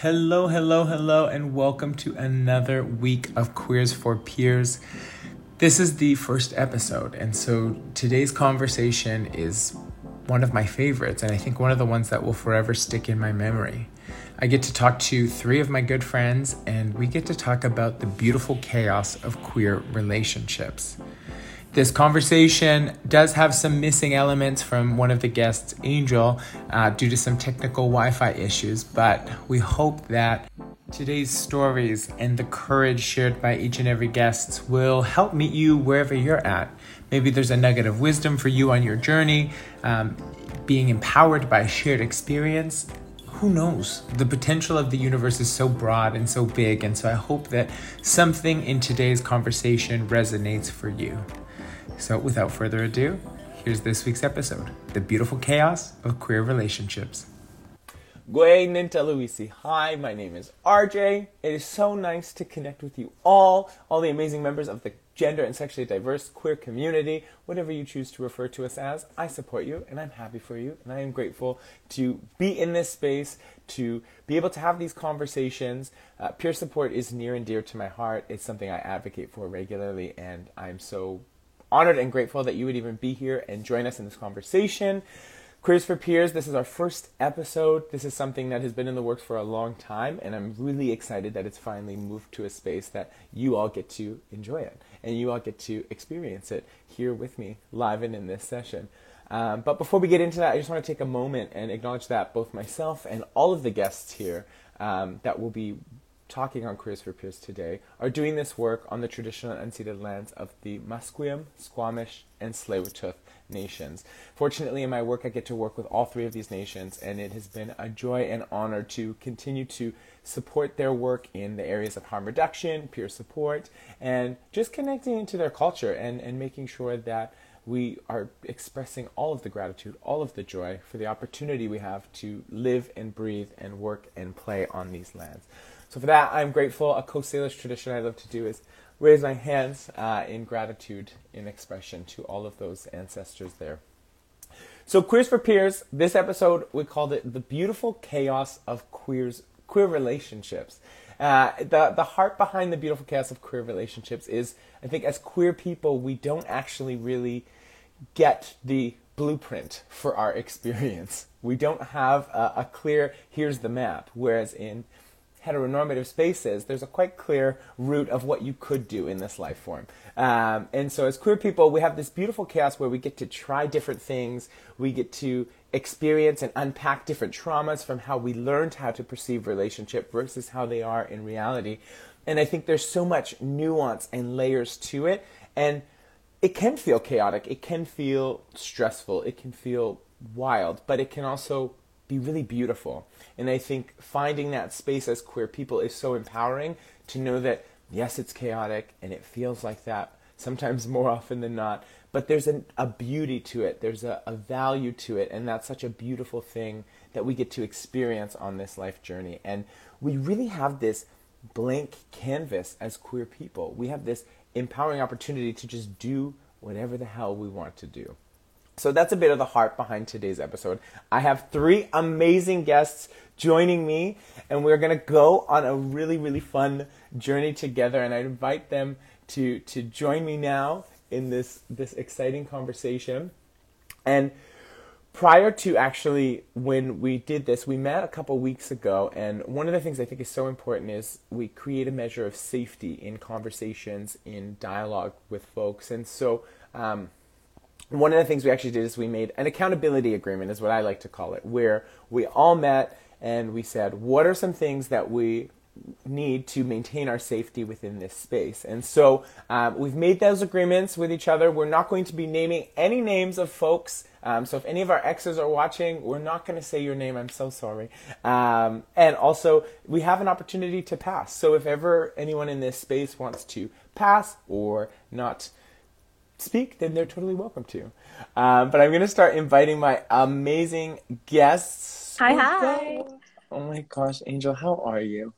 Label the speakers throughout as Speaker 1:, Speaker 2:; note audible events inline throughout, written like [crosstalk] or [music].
Speaker 1: Hello, hello, hello, and welcome to another week of Queers for Peers. This is the first episode, and so today's conversation is one of my favorites, and I think one of the ones that will forever stick in my memory. I get to talk to three of my good friends, and we get to talk about the beautiful chaos of queer relationships. This conversation does have some missing elements from one of the guests, Angel, uh, due to some technical Wi Fi issues, but we hope that today's stories and the courage shared by each and every guest will help meet you wherever you're at. Maybe there's a nugget of wisdom for you on your journey, um, being empowered by shared experience. Who knows? The potential of the universe is so broad and so big, and so I hope that something in today's conversation resonates for you. So, without further ado, here's this week's episode The Beautiful Chaos of Queer Relationships.
Speaker 2: Gwe Ninta Luisi. Hi, my name is RJ. It is so nice to connect with you all, all the amazing members of the gender and sexually diverse queer community, whatever you choose to refer to us as. I support you and I'm happy for you and I am grateful to be in this space, to be able to have these conversations. Uh, peer support is near and dear to my heart. It's something I advocate for regularly and I'm so honored and grateful that you would even be here and join us in this conversation. Queers for Peers, this is our first episode. This is something that has been in the works for a long time, and I'm really excited that it's finally moved to a space that you all get to enjoy it and you all get to experience it here with me live and in this session. Um, but before we get into that, I just want to take a moment and acknowledge that both myself and all of the guests here um, that will be talking on Queers for Peers today are doing this work on the traditional unceded lands of the Musqueam, Squamish, and Tsleil-Waututh nations. Fortunately, in my work, I get to work with all three of these nations, and it has been a joy and honor to continue to support their work in the areas of harm reduction, peer support, and just connecting into their culture and, and making sure that we are expressing all of the gratitude, all of the joy for the opportunity we have to live and breathe and work and play on these lands. So for that, I'm grateful. A Coast Salish tradition I love to do is raise my hands uh, in gratitude, in expression to all of those ancestors there. So Queers for Peers, this episode we called it the beautiful chaos of queers queer relationships. Uh, the the heart behind the beautiful chaos of queer relationships is, I think, as queer people, we don't actually really get the blueprint for our [laughs] experience. We don't have a, a clear here's the map. Whereas in heteronormative spaces, there's a quite clear route of what you could do in this life form. Um, and so, as queer people, we have this beautiful chaos where we get to try different things, we get to experience and unpack different traumas from how we learned how to perceive relationship versus how they are in reality. And I think there's so much nuance and layers to it. And it can feel chaotic, it can feel stressful, it can feel wild, but it can also be really beautiful. And I think finding that space as queer people is so empowering to know that, yes, it's chaotic and it feels like that sometimes [laughs] more often than not, but there's an, a beauty to it, there's a, a value to it, and that's such a beautiful thing that we get to experience on this life journey. And we really have this blank canvas as queer people. We have this empowering opportunity to just do whatever the hell we want to do. So that's a bit of the heart behind today's episode. I have three amazing guests joining me, and we're going to go on a really, really fun journey together. And I invite them to, to join me now in this, this exciting conversation. And prior to actually when we did this, we met a couple weeks ago, and one of the things I think is so important is we create a measure of safety in conversations, in dialogue with folks. And so, um, one of the things we actually did is we made an accountability agreement, is what I like to call it, where we all met and we said, what are some things that we need to maintain our safety within this space. And so um, we've made those agreements with each other. We're not going to be naming any names of folks. Um, so if any of our exes are watching, we're not going to say your name. I'm so sorry. Um, and also, we have an opportunity to pass. So if ever anyone in this space wants to pass or not speak, then they're totally welcome to. Um, but I'm going to start inviting my amazing guests.
Speaker 3: Hi, hi.
Speaker 2: Oh my gosh, Angel, how are you?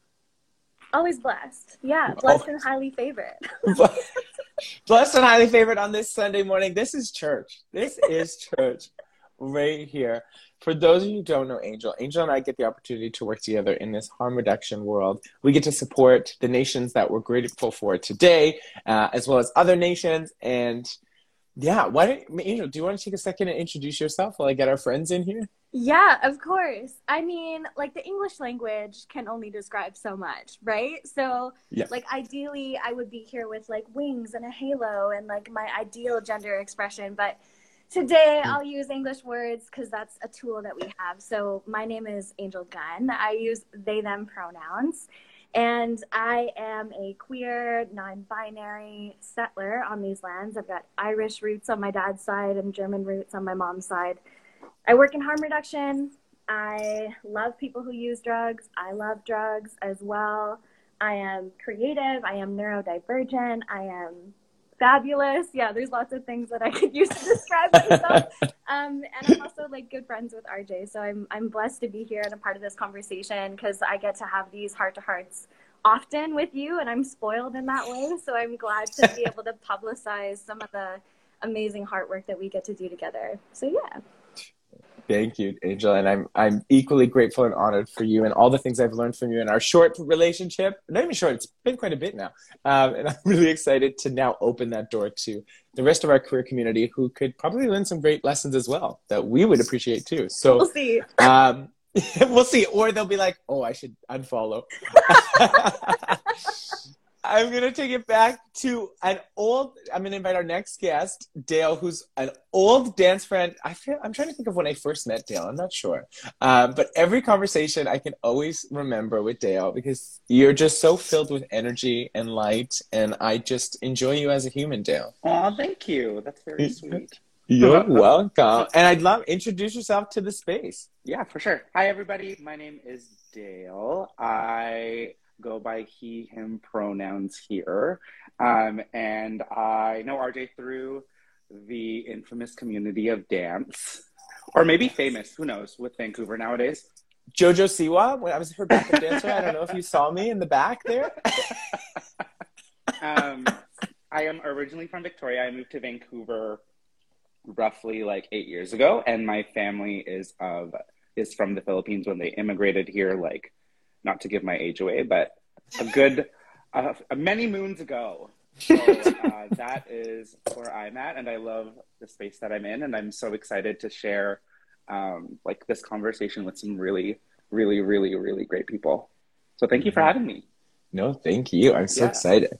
Speaker 3: Always blessed. Yeah, blessed oh. and highly favored. [laughs] [laughs]
Speaker 2: blessed and highly favored on this Sunday morning. This is church. This is church right here. for those of you who don't know Angel, Angel and I get the opportunity to work together in this harm reduction world. We get to support the nations that we're grateful for today, uh, as well as other nations. And yeah, why don't Angel? Do you want to take a second and introduce yourself while I get our friends in here?
Speaker 3: Yeah, of course. I mean, like the English language can only describe so much, right? So,
Speaker 2: Yeah.
Speaker 3: like ideally, I would be here with like wings and a halo and like my ideal gender expression, but today I'll use English words because that's a tool that we have. So, my name is Angel Gunn. I use they them pronouns. And I am a queer, non binary settler on these lands. I've got Irish roots on my dad's side and German roots on my mom's side. I work in harm reduction. I love people who use drugs. I love drugs as well. I am creative. I am neurodivergent. I am fabulous. Yeah, there's lots of things that I could use to describe myself. [laughs] um, and I'm also like good friends with RJ. So I'm I'm blessed to be here and a part of this conversation because I get to have these heart to hearts often with you, and I'm spoiled in that way. So I'm glad to be [laughs] able to publicize some of the amazing heart work that we get to do together. So yeah.
Speaker 2: Thank you, Angel, and I'm I'm equally grateful and honored for you and all the things I've learned from you in our short relationship. Not even short; it's been quite a bit now, um, and [laughs] I'm really excited to now open that door to the rest of our queer community, who could probably learn some great lessons as well that we would appreciate too. So we'll
Speaker 3: see.
Speaker 2: um, [laughs] we'll see, or they'll be like, "Oh, I should unfollow." [laughs] I'm gonna take it back to an old. I'm gonna invite our next guest, Dale, who's an old dance friend. I feel I'm trying to think of when I first met Dale. I'm not sure, um, but every conversation I can always remember with Dale because you're just so filled with energy and light, and I just enjoy you as a human, Dale.
Speaker 4: Oh, thank you. That's very sweet.
Speaker 2: You're [laughs] welcome, and I'd love introduce yourself to the space.
Speaker 4: Yeah, for sure. Hi, everybody. My name is Dale. I go by he, him pronouns here. Um, and I know RJ through the infamous community of dance, or maybe famous, who knows, with Vancouver nowadays.
Speaker 2: Jojo Siwa, when I was her backup [laughs] dancer, I don't know if you saw me in the back there. [laughs]
Speaker 4: Um, I am originally from Victoria. I moved to Vancouver roughly like eight years ago, and my family is of is from the Philippines when they immigrated here. Like, not to give my age away, but a good uh, many moons ago. So uh, [laughs] that is where I'm at, and I love the space that I'm in, and I'm so excited to share um, like this conversation with some really, really, really, really great people. So thank you for having me.
Speaker 2: No, thank you. I'm so
Speaker 4: Yeah.
Speaker 2: excited.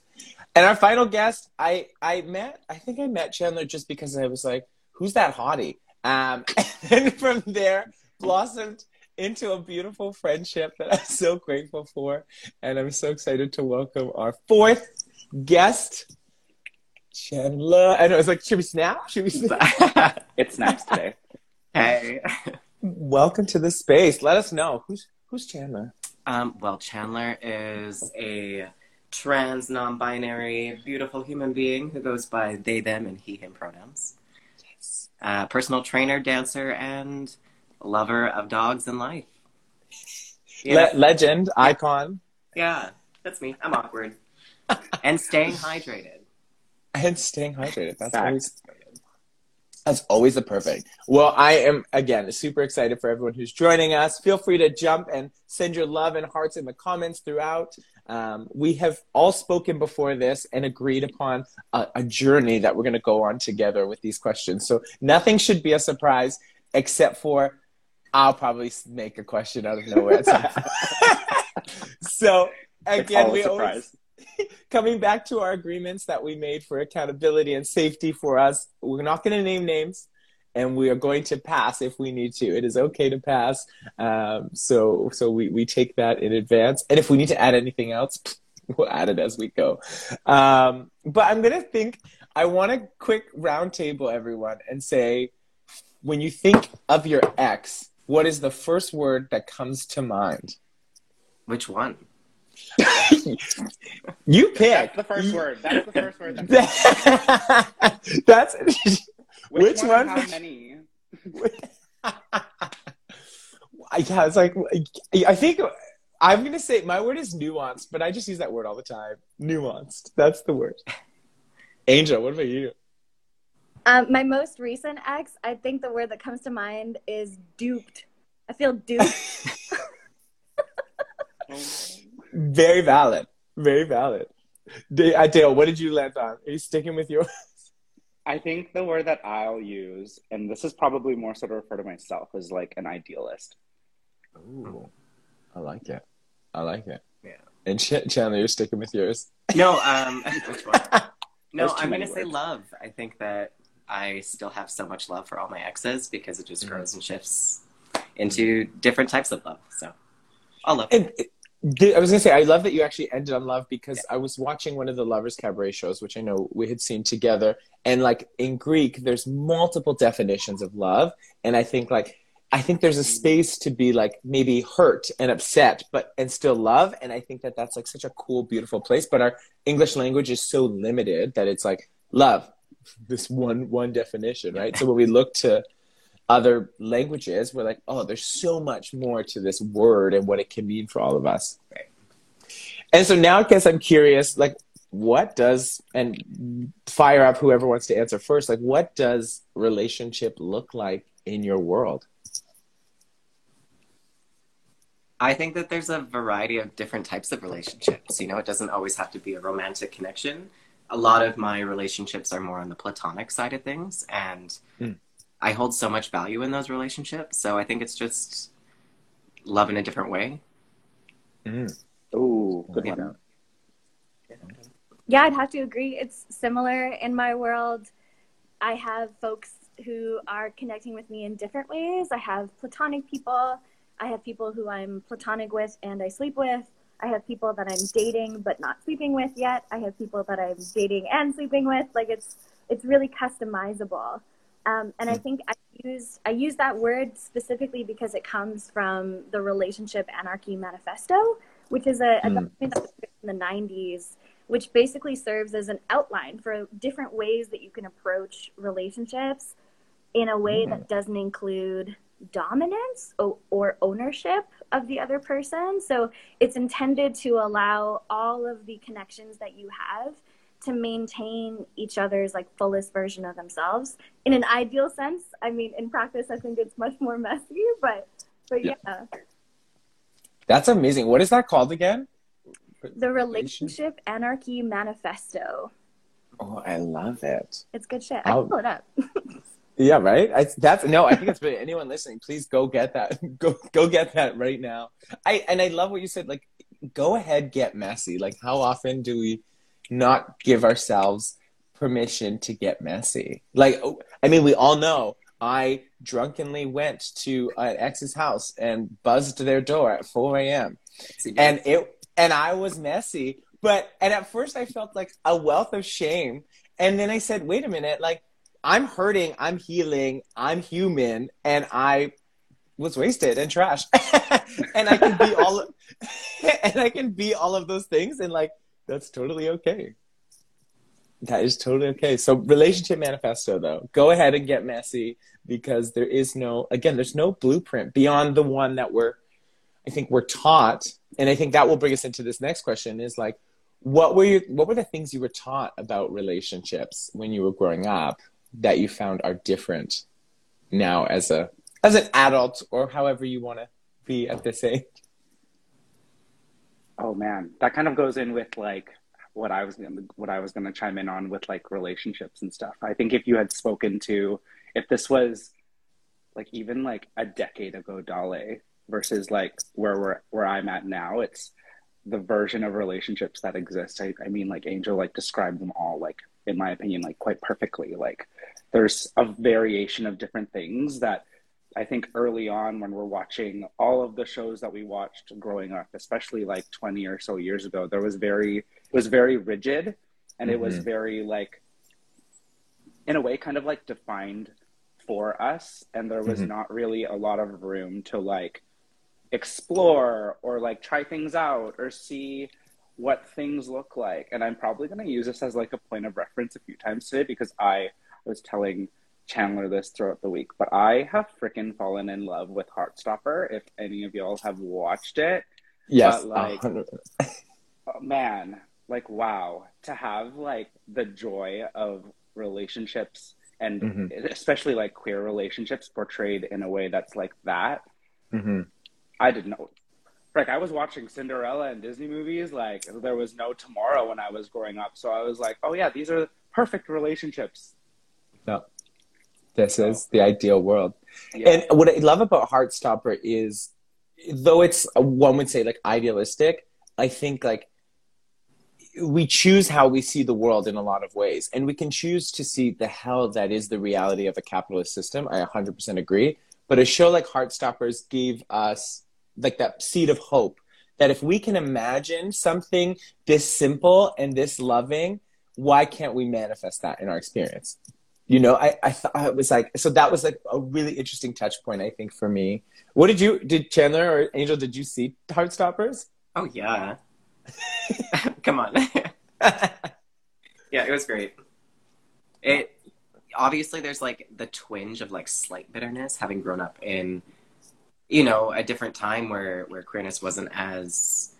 Speaker 2: And our final guest, I I met. I think I met Chandler just because I was like, "Who's that hottie?" Um, [laughs] and from there blossomed into a beautiful friendship that I'm so grateful for, and I'm so excited to welcome our fourth guest, Chandler. I know it's like, should we snap? Should we snap? [laughs]
Speaker 4: it snaps today.
Speaker 5: Hey.
Speaker 2: welcome to the space. Let us know who's who's Chandler.
Speaker 5: Um, well, Chandler is a trans, non binary, beautiful human being who goes by they, them, and he, him pronouns. Uh, personal trainer, dancer, and lover of dogs and life. Yeah,
Speaker 2: Le- legend, icon.
Speaker 5: yeah, that's me. I'm awkward. and staying hydrated. [laughs]
Speaker 2: and staying hydrated. That's always that's always the perfect. Well, I am again super excited for everyone who's joining us. Feel free to jump and send your love and hearts in the comments throughout. Um, we have all spoken before this and agreed upon a, a journey that we're going to go on together with these questions. So nothing should be a surprise except for I'll probably make a question out of nowhere. at some point. [laughs] so again, we always [laughs] coming back to our agreements that we made for accountability and safety for us, we're not going to name names and we are going to pass if we need to. It is okay to pass. Um, so so we, we take that in advance. And if we need to add anything else, we'll add it as we go. Um, but I'm going to think, I want a quick round table, everyone, and say, when you think of your ex, what is the first word that comes to mind?
Speaker 5: Which one? [laughs]
Speaker 2: You pick.
Speaker 4: That's the first word. That's the first word. That [laughs]
Speaker 2: That's
Speaker 4: Which,
Speaker 2: Which
Speaker 4: one?
Speaker 2: one?
Speaker 4: How many? [laughs]
Speaker 2: yeah. It's like I think I'm gonna say my word is nuanced, but I just use that word all the time. Nuanced. That's the word. Angel, what about you?
Speaker 3: Um, my most recent ex, I think the word that comes to mind is duped. I feel duped. [laughs]
Speaker 2: Very valid. Very valid. Da- uh, Dale, what did you land on? Are you sticking with yours?
Speaker 4: I think the word that I'll use, and this is probably more so to refer to myself, is like an idealist.
Speaker 2: Ooh, I like it. I like it.
Speaker 5: Yeah.
Speaker 2: And Ch- Chandler, you're sticking with yours.
Speaker 5: No, um. [laughs] No, I'm gonna say love. I think that I still have so much love for all my exes because it just
Speaker 2: Mhm.
Speaker 5: grows and shifts into different types of love. So, all love.
Speaker 2: And it- I was gonna say, I love that you actually ended on love because I was watching one of the Lovers Cabaret shows, which I know we had seen together, and like in Greek, there's multiple definitions of love, and I think like I think there's a space to be like maybe hurt and upset, but and still love, and I think that that's like such a cool, beautiful place. But our English language is so limited that it's like love, this one one definition, right? So when we look to other languages, we're like, oh, there's so much more to this word and what it can mean for all of us.
Speaker 5: Right.
Speaker 2: And so now I guess I'm curious, like, what does, and fire up whoever wants to answer first, like, what does relationship look like in your world?
Speaker 5: I think that there's a variety of different types of relationships. You know, it doesn't always have to be a romantic connection. A lot of my relationships are more on the platonic side of things, and
Speaker 2: Hmm.
Speaker 5: I hold so much value in those relationships. So I think it's just love in a different way.
Speaker 4: Ooh, good
Speaker 2: Yeah.
Speaker 4: one.
Speaker 3: Yeah, I'd have to agree. It's similar in my world. I have folks who are connecting with me in different ways. I have platonic people. I have people who I'm platonic with and I sleep with. I have people that I'm dating but not sleeping with yet. I have people that I'm dating and sleeping with. Like it's it's really customizable. Um, and I think I use I use that word specifically because it comes from the Relationship Anarchy Manifesto, which is a, a
Speaker 2: Mm.
Speaker 3: document that was written in the 90s which basically serves as an outline for different ways that you can approach relationships in a way that doesn't include dominance or, or ownership of the other person. So it's intended to allow all of the connections that you have to maintain each other's like fullest version of themselves in an ideal sense. I mean, in practice, I think it's much more messy, but but
Speaker 2: Yeah.
Speaker 3: yeah.
Speaker 2: That's amazing. What is that called again?
Speaker 3: The Relationship Anarchy Manifesto.
Speaker 2: Oh, I love it.
Speaker 3: It's good shit. I
Speaker 2: I'll-
Speaker 3: can pull it up. [laughs]
Speaker 2: Yeah, right. I, that's no. I think it's brilliant. Anyone listening, please go get that. [laughs] Go go get that right now. I and I love what you said. Like, go ahead, get messy. Like, how often do we not give ourselves permission to get messy? Like, oh, I mean, we all know. I drunkenly went to an ex's house and buzzed their door at 4 a.m. and it and I was messy. But and at first I felt like a wealth of shame, and then I said, "Wait a minute! Like I'm hurting, I'm healing, I'm human, and I was wasted and trash, [laughs] and I can be all [laughs] and I can be all of those things, and like that's totally okay. That is totally okay. So relationship manifesto though, go ahead and get messy because there is no again, there's no blueprint beyond the one that we're I think we're taught, and I think that will bring us into this next question is like, what were you, what were the things you were taught about relationships when you were growing up that you found are different now as a as an adult or however you want to be at this age?
Speaker 4: Oh man, that kind of goes in with like what I was gonna what I was gonna chime in on with like relationships and stuff. I think if you had spoken to if this was like even like a decade ago, Dale versus like where we're where I'm at now, it's the version of relationships that exist. I, I mean, like Angel like described them all like in my opinion like quite perfectly. Like there's a variation of different things that I think early on when we're watching all of the shows that we watched growing up, especially like 20 or so years ago, there was very, it was very rigid and it was
Speaker 2: Mhm.
Speaker 4: very like, in a way, kind of like defined for us. And there was
Speaker 2: Mhm.
Speaker 4: not really a lot of room to like explore or like try things out or see what things look like. And I'm probably going to use this as like a point of reference a few times today because I was telling Chandler this throughout the week, but I have freaking fallen in love with Heartstopper. If any of y'all have watched it,
Speaker 2: Yes,
Speaker 4: But, like, oh, man, like wow, to have like the joy of relationships and
Speaker 2: Mhm.
Speaker 4: especially like queer relationships portrayed in a way that's like that.
Speaker 2: Mm-hmm.
Speaker 4: I didn't know. Like I was watching Cinderella and Disney movies, like there was no tomorrow when I was growing up. So I was like, oh yeah, these are perfect relationships.
Speaker 2: No. This is the ideal world.
Speaker 4: Yeah.
Speaker 2: And what I love about Heartstopper is, though it's one would say like idealistic, I think like we choose how we see the world in a lot of ways, and we can choose to see the hell that is the reality of a capitalist system. I 100% agree. But a show like Heartstoppers gave us like that seed of hope that if we can imagine something this simple and this loving, why can't we manifest that in our experience? you know i i thought it was like so that was like a really interesting touch point i think for me what did you did chandler or angel did you see heartstoppers
Speaker 5: Oh yeah. [laughs] Come on. [laughs] yeah, it was great. It obviously there's like the twinge of like slight bitterness having grown up in you know a different time where where queerness wasn't as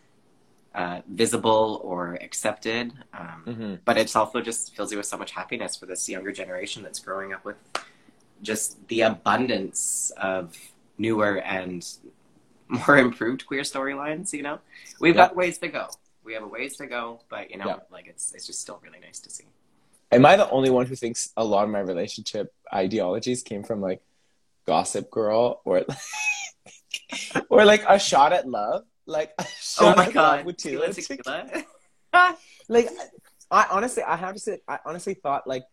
Speaker 5: uh, visible or accepted. Um,
Speaker 2: mm-hmm.
Speaker 5: but it's also just fills you with so much happiness for this younger generation that's growing up with just the abundance of newer and more improved queer storylines you know we've
Speaker 2: Yeah.
Speaker 5: got ways to go we have a ways to go but you know
Speaker 2: Yeah.
Speaker 5: like it's it's just still really nice to see
Speaker 2: am i the only one who thinks a lot of my relationship ideologies came from like gossip girl or like, [laughs] or like a shot at love. Like a
Speaker 5: oh my god.
Speaker 2: with
Speaker 5: Tequila,
Speaker 2: Tila.
Speaker 5: tequila.
Speaker 2: like I honestly I have to say I honestly thought like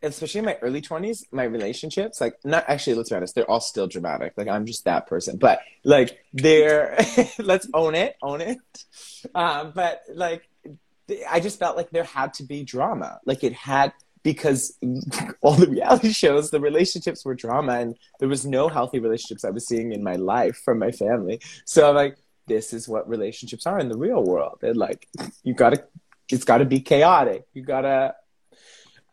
Speaker 2: especially in my early 20s my relationships like not actually let's be honest they're all still dramatic. Like I'm just that person. But like they're [laughs] let's own it own it. Um but like I just felt like there had to be drama. Like it had because [laughs] all the reality shows the relationships were drama and there was no healthy relationships I was seeing in my life from my family so I'm like this is what relationships are in the real world and like you gotta it's got to be chaotic. You gotta,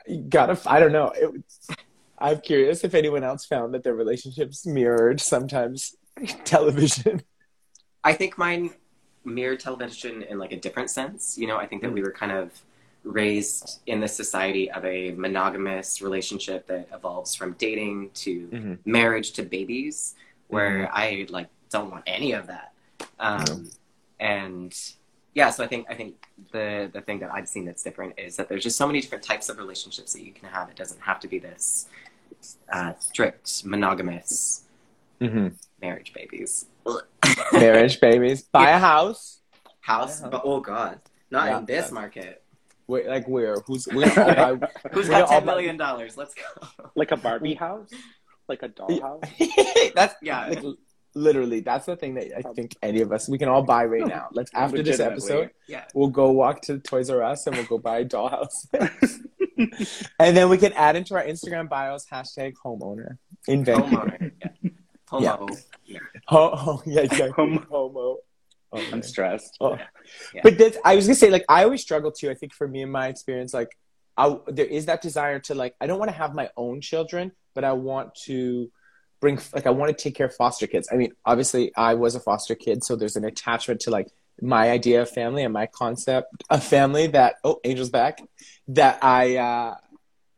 Speaker 2: you gotta. I don't know. It, I'm curious if anyone else found that their relationships mirrored sometimes [laughs] television.
Speaker 5: i think mine mirrored television in like a different sense you know i think that we were kind of raised in the society of a monogamous relationship that evolves from dating to
Speaker 2: Mhm.
Speaker 5: marriage to babies where i like don't want any of that. Um, and yeah so i think i think the the thing that i've seen that's different is that there's just so many different types of relationships that you can have. It doesn't have to be this uh, strict monogamous
Speaker 2: Mm-hmm.
Speaker 5: marriage babies.
Speaker 2: Marriage, babies, [laughs] buy a house.
Speaker 5: house
Speaker 2: Yeah.
Speaker 5: but oh god. Not
Speaker 2: Yeah,
Speaker 5: in this market
Speaker 2: Wait, like where? Who's? We're gonna all buy.
Speaker 5: who's
Speaker 2: we're
Speaker 5: got
Speaker 2: gonna all
Speaker 5: ten
Speaker 2: buy-
Speaker 5: million dollars let's go
Speaker 4: like a Barbie house, like a dollhouse. [laughs]
Speaker 2: that's
Speaker 5: Yeah.
Speaker 2: Like, literally, that's the thing that I think any of us we can all buy right [laughs] now. Let's after this episode,
Speaker 5: yeah
Speaker 2: we'll go walk to Toys R Us and we'll go buy a dollhouse. [laughs] and then we can add into our Instagram bios hashtag homeowner in Vancouver.
Speaker 5: homeowner yeah homo yeah.
Speaker 2: Ho- oh, yeah, exactly.
Speaker 4: Homo.
Speaker 2: Homo.
Speaker 4: I'm stressed.
Speaker 2: Oh.
Speaker 5: Yeah.
Speaker 2: But this, I was gonna say, like, I always struggle too. I think for me in my experience, like, I, there is that desire to like, I don't want to have my own children, but I want to bring, like, I want to take care of foster kids. I mean, obviously, I was a foster kid, so there's an attachment to like my idea of family and my concept of family that oh, Angel's back that I uh,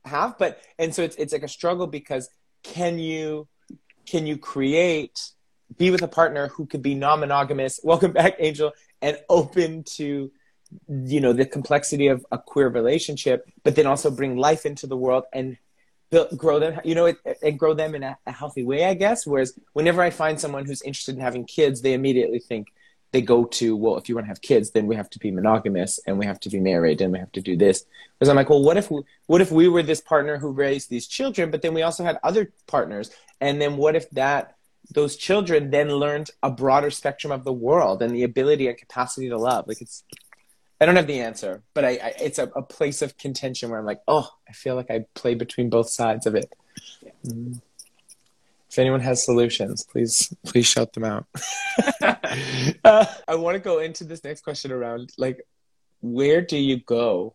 Speaker 2: have. But and so it's it's like a struggle because can you can you create be with a partner who could be non-monogamous. [laughs] Welcome back angel and open to you know the complexity of a queer relationship but then also bring life into the world and build, grow them you know it, and grow them in a, a healthy way i guess. Whereas whenever i find someone who's interested in having kids they immediately think they go to well if you want to have kids then we have to be monogamous and we have to be married and we have to do this. Because i'm like well what if we, what if we were this partner who raised these children but then we also had other partners? And then what if that those children then learned a broader spectrum of the world and the ability and capacity to love. Like it's i don't have the answer but i, I it's a, a place of contention where i'm like oh i feel like i play between both sides of it. Mm. if anyone has solutions please please shout them out. [laughs] Uh, i want to go into this next question around like where do you go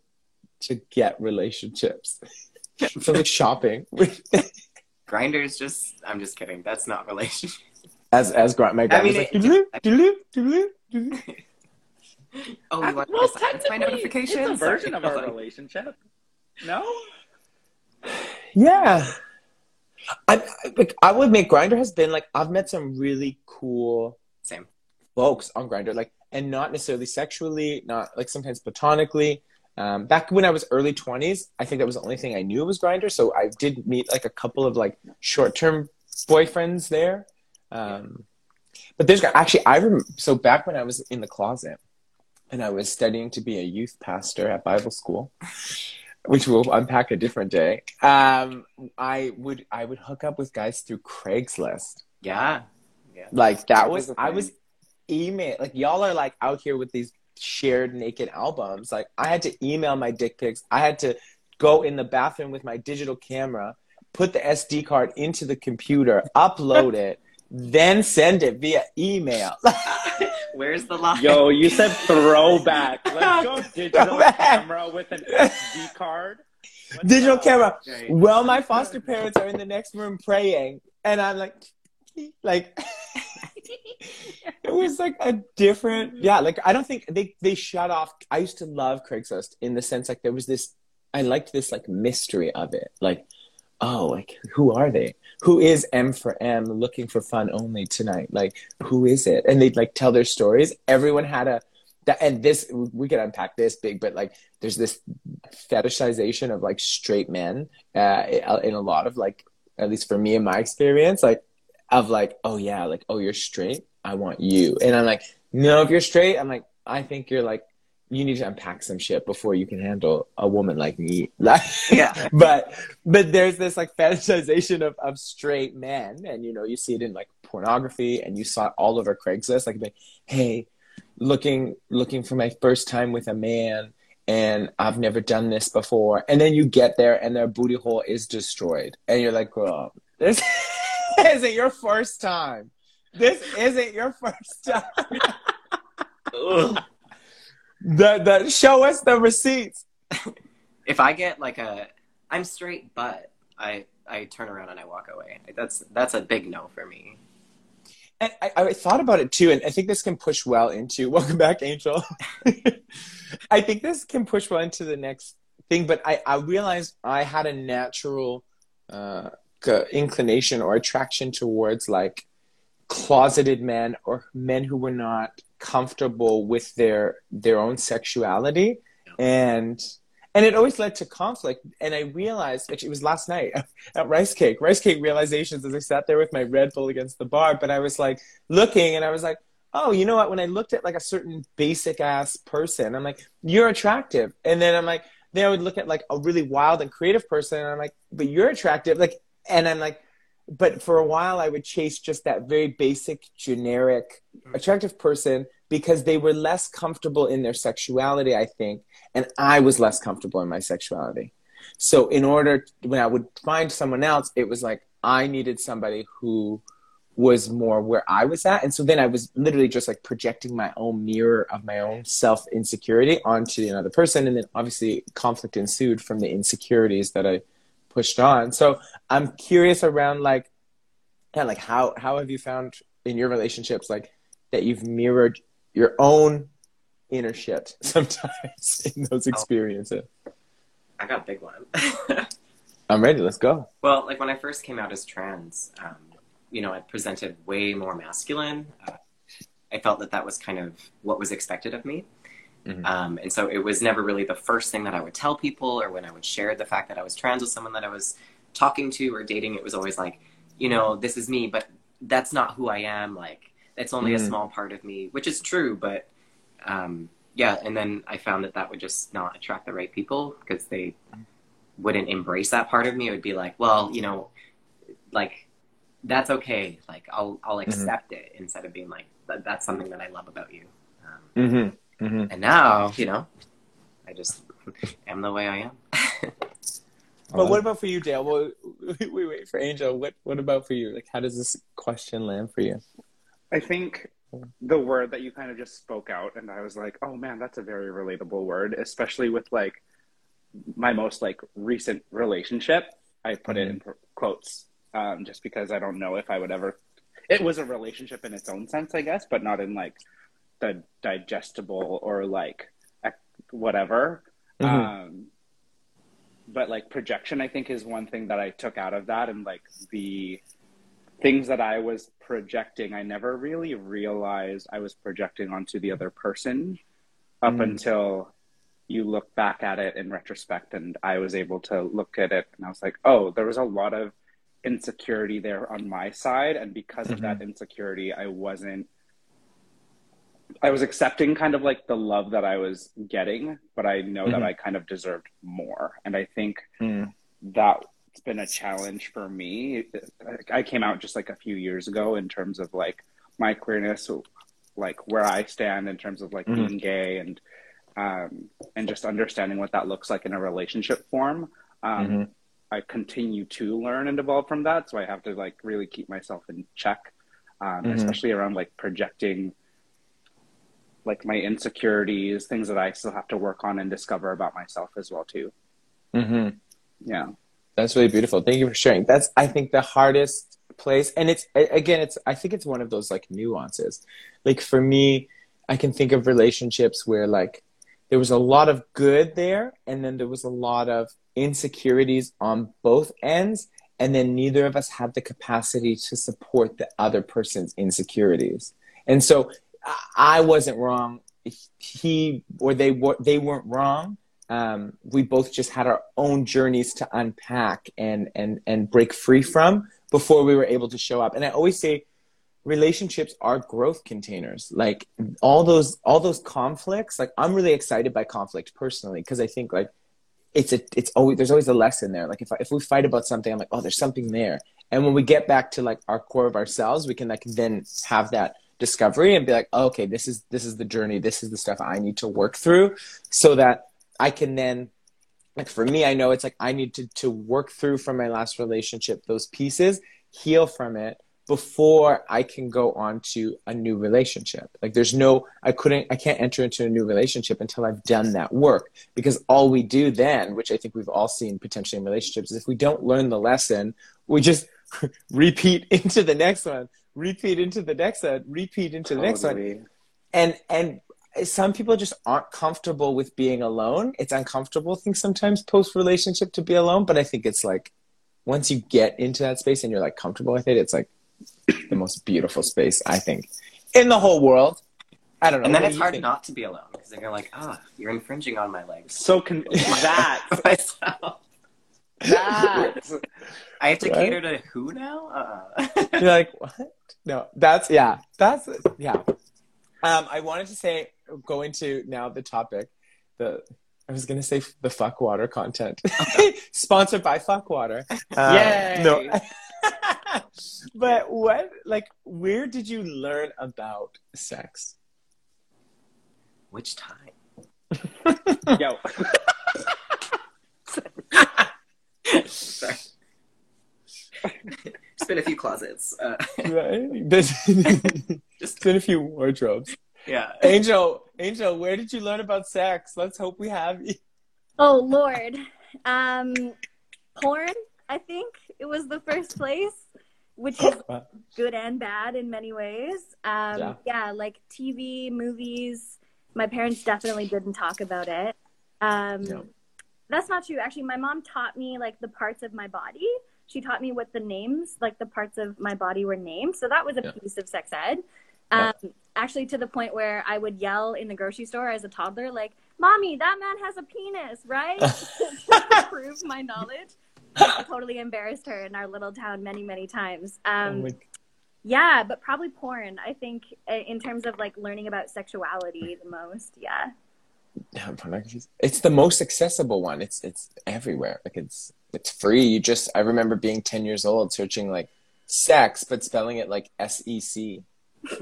Speaker 2: to get relationships? [laughs] So like shopping [laughs]
Speaker 5: Grindrs just i'm just kidding that's not relationship
Speaker 2: as as Grant my guy
Speaker 5: mean,
Speaker 2: like
Speaker 5: oh you want
Speaker 4: well,
Speaker 5: to silence my
Speaker 4: technically,
Speaker 5: notifications
Speaker 4: It's a version of our relationship. No,
Speaker 2: Yeah. I I- like I would make Grindr has been like I've met some really cool
Speaker 5: Same.
Speaker 2: folks on Grindr, like and not necessarily sexually, not like sometimes platonically. Um, back when I was early twenties, I think that was the only thing I knew was Grindr. So I did meet like a couple of like short term boyfriends there. Um, but there's actually I rem- so back when I was in the closet and I was studying to be a youth pastor at Bible school, which we'll unpack a different day. Um, I would I would hook up with guys through Craigslist.
Speaker 5: Yeah. Yeah.
Speaker 2: Like that
Speaker 4: That
Speaker 2: was
Speaker 4: was
Speaker 2: I was email like y'all are like out here with these shared naked albums. Like I had to email my dick pics. I had to go in the bathroom with my digital camera, put the SD card into the computer, upload it, [laughs] then send it via email. [laughs]
Speaker 5: Where's the line?
Speaker 4: Yo, you said throwback. [laughs] Let's go digital
Speaker 2: Throwback.
Speaker 4: camera with an SD card. What's
Speaker 2: digital
Speaker 4: up?
Speaker 2: camera.
Speaker 5: Right.
Speaker 2: Well, my foster parents are in the next room praying, and I'm like, like, it was like a different, yeah. Like I don't think they they shut off. I used to love Craigslist in the sense like there was this. I liked this like mystery of it, like. Oh, like who are they? Who is M for M looking for fun only tonight? Like, who is it? And they'd like tell their stories. Everyone had a that, and this we could unpack this big, but like there's this fetishization of like straight men uh, in a lot of like at least for me in my experience like of like oh yeah like oh you're straight i want you and i'm like no if you're straight i'm like i think you're like you need to unpack some shit before you can handle a woman like me [laughs] like
Speaker 5: Yeah.
Speaker 2: but but there's this like fetishization of, of straight men and you know you see it in like pornography and you saw it all over craigslist like, like hey looking looking for my first time with a man and I've never done this before. And then you get there and their booty hole is destroyed. And you're like, well, [laughs] this isn't your first time. This isn't your first time. [laughs] The, the, show us the receipts.
Speaker 5: if I get like a, I'm straight, but I I turn around and I walk away. That's that's a big no for me.
Speaker 2: And I, I thought about it too, and I think this can push well into [laughs] welcome back, Angel. [laughs] I think this can push well into the next thing, but I, I realized I had a natural uh, inclination or attraction towards like closeted men or men who were not comfortable with their their own sexuality, and and it always led to conflict. And I realized actually, it was last night [laughs] at Rice Cake, Rice Cake realizations as I sat there with my Red Bull against the bar. But I was like looking, and I was like, oh, you know what? When I looked at like a certain basic ass person, I'm like, you're attractive, and then I'm like, then I would look at like a really wild and creative person, and I'm like, but you're attractive, like, and I'm like. But for a while, I would chase just that very basic, generic, attractive person because they were less comfortable in their sexuality, I think, and I was less comfortable in my sexuality. So in order when I would find someone else, it was like I needed somebody who was more where I was at. And so then I was literally just like projecting my own mirror of my own self insecurity onto another person. And then obviously conflict ensued from the insecurities that I pushed on. So I'm curious around like yeah, like how how have you found in your relationships like that you've mirrored your own inner shit [laughs] sometimes in those experiences?
Speaker 5: I got a big one. [laughs]
Speaker 2: I'm ready. Let's go.
Speaker 5: well, like when I first came out as trans, um, you know, I presented way more masculine. Uh, I felt that that was kind of what was expected of me.
Speaker 2: Mhm.
Speaker 5: Um, and so it was never really the first thing that I would tell people or when I would share the fact that I was trans with someone that I was talking to or dating. It was always like, you know, this is me, but that's not who I am. Like, it's only a
Speaker 2: Mhm.
Speaker 5: small part of me, which is true. But um, yeah, and then I found that that would just not attract the right people because they wouldn't embrace that part of me. It would be like, well, you know, like that's okay. Like I'll I'll accept it instead of being like that's something that I love about you. Um,
Speaker 2: Mm-hmm. Mm-hmm.
Speaker 5: and now, you know, I just am the way I am. [laughs]
Speaker 2: But what about for you, Dale? Well, [laughs] wait, wait for Angel. What what about for you? Like, how does this question land for you?
Speaker 4: I think the word that you kind of just spoke out, and I was like, oh man, that's a very relatable word, especially with like my most like recent relationship. I put it in
Speaker 2: Mm-hmm.
Speaker 4: quotes um, just because I don't know if I would ever. It was a relationship in its own sense, I guess, but not in like the digestible or like whatever.
Speaker 2: Mhm.
Speaker 4: Um, but like projection, I think is one thing that I took out of that, and like the things that I was projecting, I never really realized I was projecting onto the other person up
Speaker 2: Mm.
Speaker 4: until you look back at it in retrospect. And I was able to look at it and I was like, oh, there was a lot of insecurity there on my side. And because of that insecurity, I wasn't. I was accepting kind of like the love that I was getting, but I know that
Speaker 2: Mhm.
Speaker 4: I kind of deserved more. And I think
Speaker 2: Mm.
Speaker 4: that's been a challenge for me. I came out just like a few years ago in terms of like my queerness, like where I stand in terms of like
Speaker 2: Mhm.
Speaker 4: being gay and um, and just understanding what that looks like in a relationship form. Um,
Speaker 2: Mhm.
Speaker 4: I continue to learn and evolve from that, so I have to like really keep myself in check, um,
Speaker 2: Mhm.
Speaker 4: especially around like projecting like my insecurities, things that I still have to work on and discover about myself as well too.
Speaker 2: hmm
Speaker 4: Yeah.
Speaker 2: That's really beautiful. Thank you for sharing. That's I think the hardest place, and it's again, it's I think it's one of those like nuances. Like for me, I can think of relationships where like there was a lot of good there, and then there was a lot of insecurities on both ends, and then neither of us had the capacity to support the other person's insecurities. And so I- wasn't wrong. He or they were they weren't wrong um, we both just had our own journeys to unpack and and and break free from before we were able to show up. And I always say relationships are growth containers. Like all those all those conflicts, like I'm really excited by conflict personally because I think like it's a it's always there's always a lesson there. Like if I, if we fight about something, I'm like, oh, there's something there. And when we get back to like our core of ourselves, we can like then have that discovery and be like, oh, okay, this is this is the journey. This is the stuff I need to work through, so that I can then like for me, I know it's like I need to to work through from my last relationship those pieces, heal from it before I can go on to a new relationship. Like there's no I couldn't I can't enter into a new relationship until I've done that work because all we do then, which I think we've all seen potentially in relationships, is if we don't learn the lesson, we just [laughs] repeat [laughs] into the next one, repeat into the next one, repeat into the next one and and some people just aren't comfortable with being alone it's uncomfortable i think sometimes post relationship to be alone but i think it's like once you get into that space and you're like comfortable with it it's like [clears throat] the most beautiful space i think in the whole world i don't know
Speaker 5: And then it's hard
Speaker 2: think?
Speaker 5: not to be alone because then you're like, ah, you're infringing on my legs.
Speaker 4: So con- [laughs] that [laughs]
Speaker 5: Myself.
Speaker 4: That
Speaker 5: I have to
Speaker 2: Right?
Speaker 5: cater to who now? Uh,
Speaker 2: you're like what no that's yeah that's yeah um i wanted to say going to now the topic the I was gonna say the fuck water content, [laughs] sponsored by fuck water. Uh,
Speaker 4: Yay!
Speaker 2: No, [laughs] but what like where did you learn about sex?
Speaker 5: which time? [laughs]
Speaker 4: yo
Speaker 5: Sorry. It's been a few closets. Uh,
Speaker 2: Right? [laughs]
Speaker 5: Just
Speaker 2: been a few wardrobes.
Speaker 5: yeah.
Speaker 2: Angel, Angel, where did you learn about sex? Let's hope we have you.
Speaker 3: Oh Lord, um, porn. I think it was the first place, which is [laughs] good and bad in many ways. Um,
Speaker 2: Yeah.
Speaker 3: yeah. like TV, movies. My parents definitely didn't talk about it. Um,
Speaker 2: No.
Speaker 3: That's not true. Actually, my mom taught me like the parts of my body. She taught me what the names, like the parts of my body were named. So that was a
Speaker 2: Yeah.
Speaker 3: piece of sex ed.
Speaker 2: Yeah.
Speaker 3: Um, actually, to the point where I would yell in the grocery store as a toddler, like, "Mommy, that man has a penis, right?" to [laughs] [laughs] prove my knowledge. I totally embarrassed her in our little town many, many times. Um,
Speaker 2: Oh
Speaker 3: yeah, but probably porn. I think in terms of like learning about sexuality the most. Yeah.
Speaker 2: Yeah, pornography. It's the most accessible one. It's it's everywhere. Like it's it's free. You just I remember being ten years old searching like sex, but spelling it like S E C [laughs]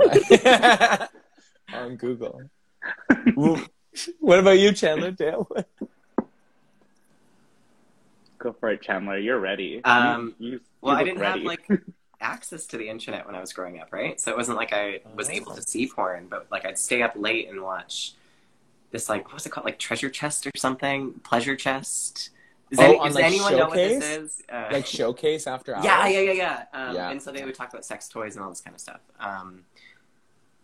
Speaker 2: on Google. What about you, Chandler? Dale?
Speaker 4: go for it chandler you're ready
Speaker 5: Um,
Speaker 4: you, you,
Speaker 5: Well,
Speaker 4: you
Speaker 5: I didn't
Speaker 4: ready.
Speaker 5: have like [laughs] access to the internet when I was growing up, right? So it wasn't like I was able to see porn, but like I'd stay up late and watch this like what was it called, like Treasure Chest or something, Pleasure Chest. Does,
Speaker 2: Oh,
Speaker 5: any,
Speaker 2: on,
Speaker 5: does
Speaker 2: like,
Speaker 5: anyone know what this is? Uh,
Speaker 2: Like showcase after [laughs] hours?
Speaker 5: yeah, yeah, yeah, yeah. Um,
Speaker 2: Yeah.
Speaker 5: And so they would talk about sex toys and all this kind of stuff. Um,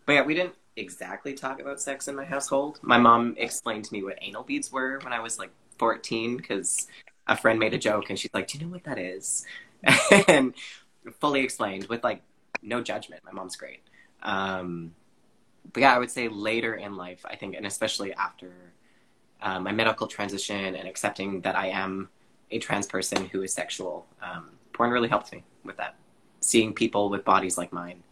Speaker 5: but yeah, we didn't exactly talk about sex in my household. My mom explained to me what anal beads were when I was like 14 because a friend made a joke and she's like, "Do you know what that is?" [laughs] and fully explained with like no judgment. My mom's great. Um, but yeah, I would say later in life, I think, and especially after uh, my medical transition and accepting that I am a trans person who is sexual, um, porn really helped me with that. Seeing people with bodies like mine,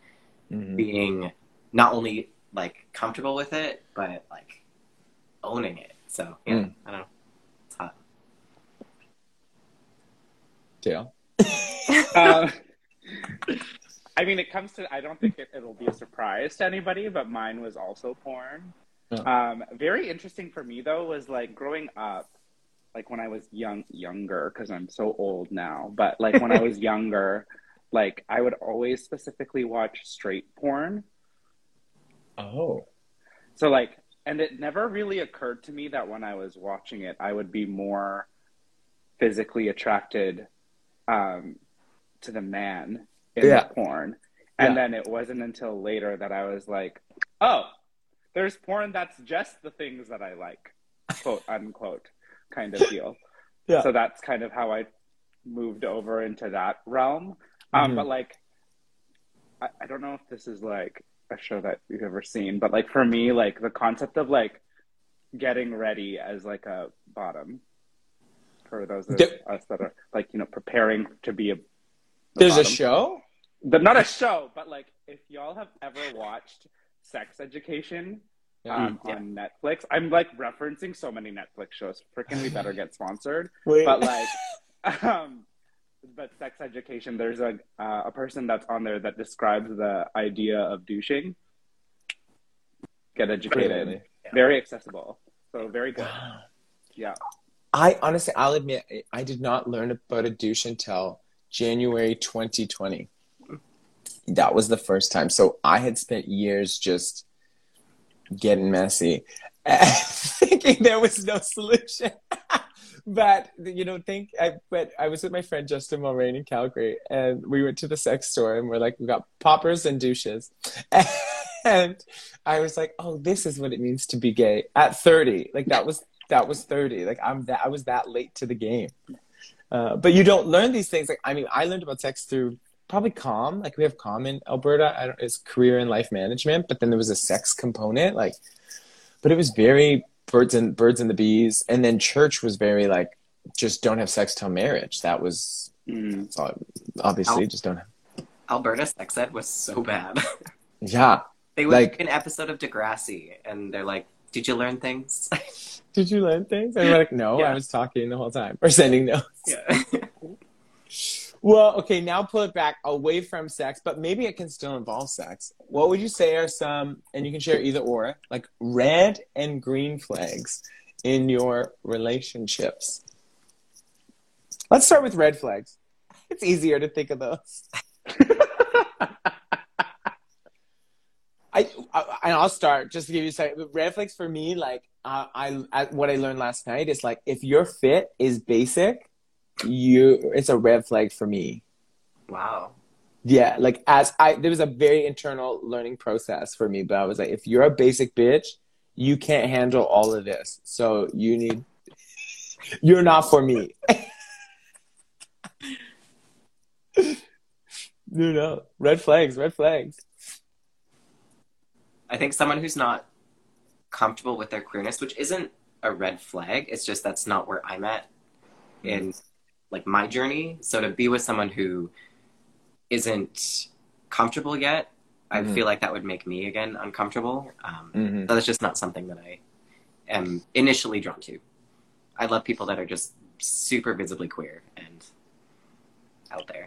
Speaker 2: Mhm.
Speaker 5: being not only like comfortable with it, but like owning it. So yeah,
Speaker 2: Mm.
Speaker 5: I don't know. It's hot.
Speaker 2: Dale. [laughs]
Speaker 4: Um, I mean, it comes to. I don't think it, it'll be a surprise to anybody, but mine was also porn.
Speaker 2: Oh.
Speaker 4: Um, very interesting for me though was like growing up, like when I was young, younger because I'm so old now. But like when I was [laughs] younger, like I would always specifically watch straight porn.
Speaker 2: Oh.
Speaker 4: So like, and it never really occurred to me that when I was watching it, I would be more physically attracted um, to the man in
Speaker 2: Yeah.
Speaker 4: porn. And
Speaker 2: Yeah.
Speaker 4: then it wasn't until later that I was like, oh, there's porn that's just the things that I like, quote [laughs] unquote, kind of deal. [laughs]
Speaker 2: Yeah.
Speaker 4: So that's kind of how I moved over into that realm. Um,
Speaker 2: Mhm.
Speaker 4: But like, I, I don't know if this is like a show that you've ever seen, but like for me, like the concept of like getting ready as like a bottom for those of us that are like you know preparing to be a the
Speaker 2: There's a show?
Speaker 4: But not a show, but like if y'all have ever watched Sex Education um,
Speaker 5: Yeah.
Speaker 4: on Netflix, I'm like referencing so many Netflix shows. Freaking, we better get sponsored.
Speaker 2: Wait.
Speaker 4: But like, [laughs] um, but Sex Education, there's a uh, a person that's on there that describes the idea of douching. Get educated.
Speaker 2: Really?
Speaker 4: Very accessible. So very good. Yeah.
Speaker 2: I honestly, I'll admit, I did not learn about a douche until January 2020. That was the first time. So I had spent years just getting messy, [laughs] thinking there was no solution. [laughs] but you know, think I. But I was with my friend Justin Mulrain in Calgary, and we went to the sex store, and we're like, we got poppers and douches, [laughs] and I was like, oh, this is what it means to be gay at 30. Like that was that was 30 like i'm that i was that late to the game uh, but you don't learn these things like i mean i learned about sex through probably CALM like we have CALM in alberta I don't, it's career and life management but then there was a sex component like but it was very birds and birds and the bees and then church was very like just don't have sex till marriage that was
Speaker 4: Mm.
Speaker 2: obviously
Speaker 5: Al-
Speaker 2: just don't have
Speaker 5: Alberta sex ed was so bad. [laughs]
Speaker 2: yeah
Speaker 5: they would
Speaker 2: Like-
Speaker 5: like an episode of Degrassi, and they're like, "Did you learn things?" [laughs]
Speaker 2: did you learn things and we're like no
Speaker 5: Yeah.
Speaker 2: i was talking the whole time or sending notes
Speaker 5: yeah. [laughs]
Speaker 2: Well, okay, now pull it back away from sex, but maybe it can still involve sex. What would you say are some, and you can share either or, like red and green flags in your relationships? Let's start with red flags. [laughs] It's easier to think of those. [laughs] I, I and I'll start just to give you a second. Red flags for me, like uh, I, I what I learned last night is like if your fit is basic, you it's a red flag for me.
Speaker 5: wow.
Speaker 2: Yeah, like as I there was a very internal learning process for me, but I was like, if you're a basic bitch, you can't handle all of this. So you need you're not for me. [laughs] no, no. Red flags, red flags.
Speaker 5: I think someone who's not comfortable with their queerness, which isn't a red flag, it's just that's not where I'm at in mm-hmm. Like my journey. So to be with someone who isn't comfortable yet, I
Speaker 2: Mhm.
Speaker 5: feel like that would make me again uncomfortable. Um,
Speaker 2: Mm-hmm.
Speaker 5: so that's just not something that I am initially drawn to. I love people that are just super visibly queer and out there.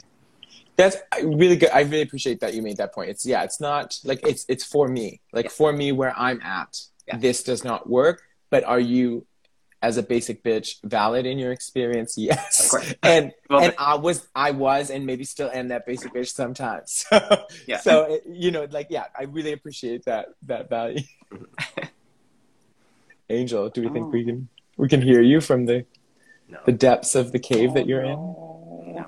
Speaker 2: That's really good. I really appreciate that you made that point. It's yeah, it's not like it's it's for me. Like
Speaker 5: Yeah.
Speaker 2: for me where I'm at.
Speaker 5: Yeah.
Speaker 2: This does not work. But are you as a basic bitch valid in your experience? [laughs] Yes.
Speaker 5: Of course.
Speaker 2: And [laughs]
Speaker 5: Well,
Speaker 2: and I was I was and maybe still am that basic bitch sometimes. [laughs] So
Speaker 5: Yeah.
Speaker 2: so it- you know, like yeah, I really appreciate that that value. Angel, do we think we can we can hear you from the
Speaker 5: no,
Speaker 2: the depths of the cave that you're in?
Speaker 5: no,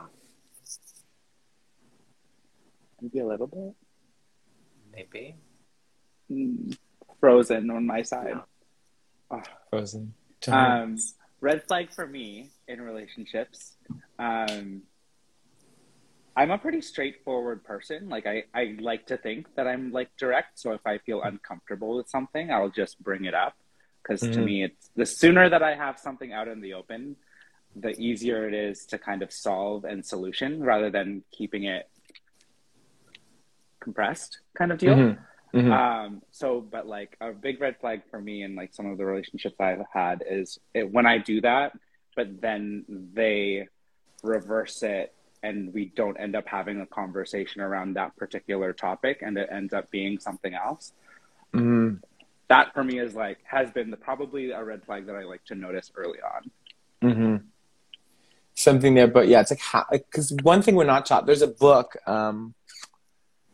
Speaker 4: Maybe a little bit.
Speaker 5: maybe.
Speaker 4: Mm. Frozen on my side.
Speaker 5: No.
Speaker 2: Frozen.
Speaker 4: Um, red flag for me in relationships. Um, I'm a pretty straightforward person. Like I, I like to think that I'm like direct. So if I feel uncomfortable with something, I'll just bring it up. Because
Speaker 2: Mhm.
Speaker 4: to me, it's the sooner that I have something out in the open, the easier it is to kind of solve and solution rather than keeping it compressed kind of deal.
Speaker 2: Mhm. Mhm.
Speaker 4: Um, so, but like a big red flag for me and like some of the relationships I've had is it, when I do that, but then they reverse it and we don't end up having a conversation around that particular topic and it ends up being something else.
Speaker 2: Mhm.
Speaker 4: That for me is like, has been the, probably a red flag that I like to notice early on.
Speaker 2: hmm Something there, but yeah, it's like because one thing we're not taught. There's a book, um,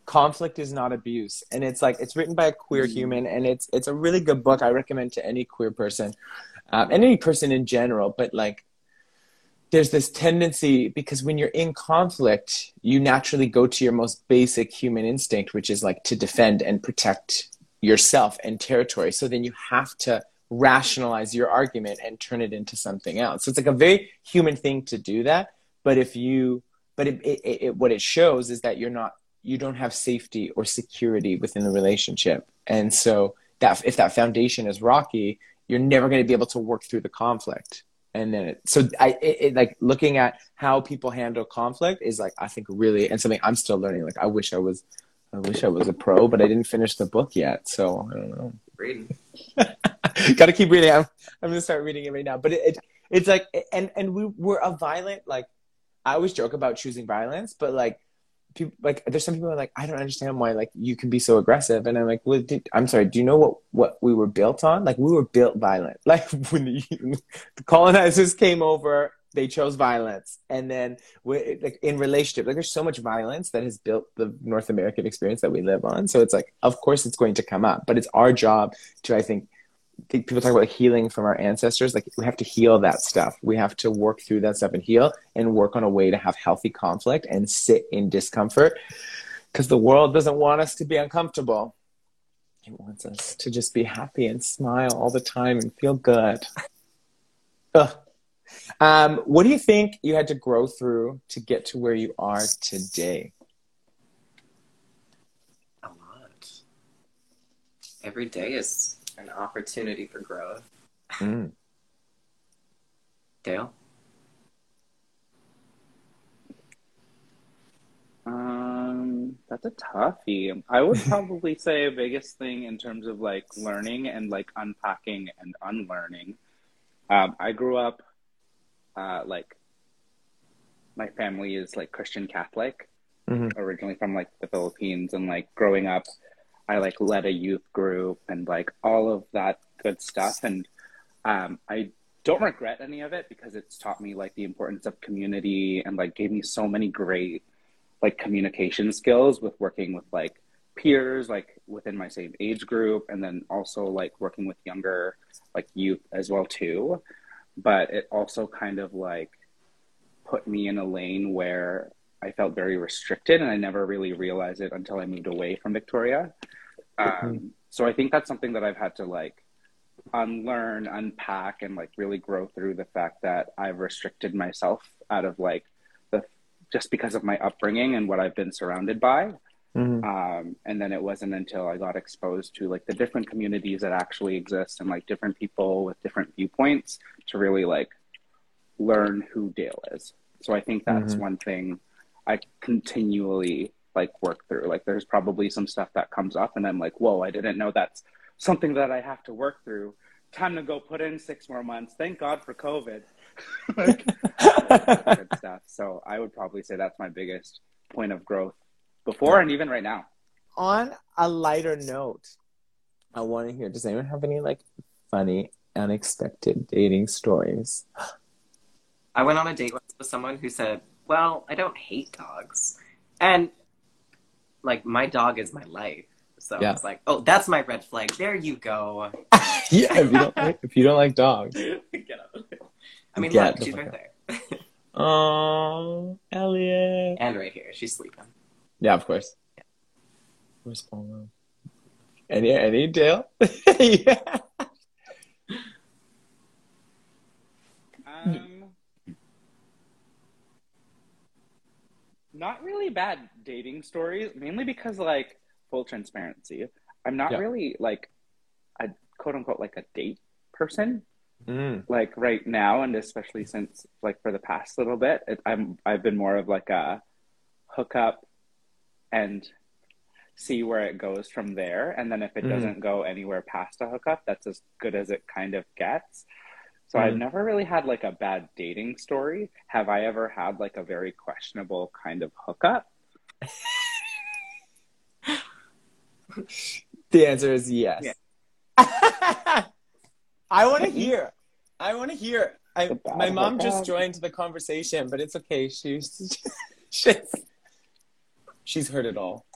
Speaker 2: "Conflict is Not Abuse," and it's like it's written by a queer
Speaker 4: Mm.
Speaker 2: human, and it's it's a really good book. I recommend to any queer person, um, and any person in general. But like, there's this tendency because when you're in conflict, you naturally go to your most basic human instinct, which is like to defend and protect yourself and territory. So then you have to rationalize your argument and turn it into something else. So it's like a very human thing to do that. But if you, but it, it, it, what it shows is that you're not, you don't have safety or security within the relationship. And so that if that foundation is rocky, you're never going to be able to work through the conflict. And then it, so I, it, it, like looking at how people handle conflict is like, I think really, and something I'm still learning. Like, I wish I was, I wish I was a pro, but I didn't finish the book yet. So I don't know.
Speaker 5: Reading. [laughs]
Speaker 2: Got to keep reading. I'm, I'm gonna start reading it right now. But it, it it's like, and and we we're a violent. Like I always joke about choosing violence, but like people like there's some people are like I don't understand why like you can be so aggressive, and I'm like, well, did, I'm sorry. Do you know what what we were built on? Like we were built violent. [laughs] Like when the, the colonizers came over. They chose violence, and then we, like in relationship, like there's so much violence that has built the North American experience that we live on. So it's like, of course, it's going to come up, but it's our job to, I think people talk about healing from our ancestors. Like we have to heal that stuff. We have to work through that stuff and heal and work on a way to have healthy conflict and sit in discomfort because the world doesn't want us to be uncomfortable. It wants us to just be happy and smile all the time and feel good. Um, what do you think you had to grow through to get to where you are today?
Speaker 5: A lot. Every day is an opportunity for growth.
Speaker 2: Mm.
Speaker 5: Dale?
Speaker 4: Um, that's a toughie. I would probably [laughs] say a biggest thing in terms of like learning and like unpacking and unlearning. Um, I grew up, uh, like my family is like Christian Catholic,
Speaker 2: Mhm.
Speaker 4: originally from like the Philippines, and like growing up, I like led a youth group and like all of that good stuff, and um, I don't regret any of it because it's taught me like the importance of community and like gave me so many great like communication skills with working with like peers like within my same age group and then also like working with younger like youth as well too. But it also kind of like put me in a lane where I felt very restricted and I never really realized it until I moved away from Victoria um, so I think that's something that I've had to like unlearn unpack and like really grow through the fact that I've restricted myself out of like the just because of my upbringing and what I've been surrounded by
Speaker 2: Mhm.
Speaker 4: um, and then it wasn't until I got exposed to like the different communities that actually exist and like different people with different viewpoints to really like learn who Dale is. So I think that's
Speaker 2: Mhm.
Speaker 4: one thing I continually like work through. Like there's probably some stuff that comes up and I'm like, whoa, I didn't know that's something that I have to work through. Time to go put in six more months. Thank God for COVID. [laughs] like, good [laughs] stuff. So I would probably say that's my biggest point of growth before and even right now.
Speaker 2: On a lighter note, I want to hear does anyone have any like funny, unexpected dating stories?
Speaker 5: I went on a date with someone who said, Well, I don't hate dogs. And like my dog is my life. So
Speaker 2: Yeah.
Speaker 5: it's like, oh, that's my red flag. There you go. [laughs]
Speaker 2: yeah, if you don't [laughs] like, if you don't like dogs.
Speaker 5: Get up. I mean,
Speaker 2: Get
Speaker 5: look, she's right there. [laughs]
Speaker 2: Oh, Elliot.
Speaker 5: and right here. She's sleeping.
Speaker 2: Yeah, of course. Where's Paulo? Any any Dale? yeah.
Speaker 4: Um, not really bad dating stories, mainly because like full transparency. I'm not
Speaker 1: Yeah.
Speaker 4: really like a quote unquote like a date person.
Speaker 2: Mm.
Speaker 4: Like right now, and especially since like for the past little bit, it, I'm I've been more of like a hook up and see where it goes from there. And then if it
Speaker 2: Mhm.
Speaker 4: doesn't go anywhere past a hookup, that's as good as it kind of gets. So I've
Speaker 2: Mhm.
Speaker 4: never really had like a bad dating story. Have I ever had like a very questionable kind of hookup? [laughs]
Speaker 2: The answer is yes.
Speaker 4: Yeah. [laughs]
Speaker 2: I want to hear. I want to hear. I, my mom just joined the conversation, but it's okay. She's [laughs] she's, she's heard it all.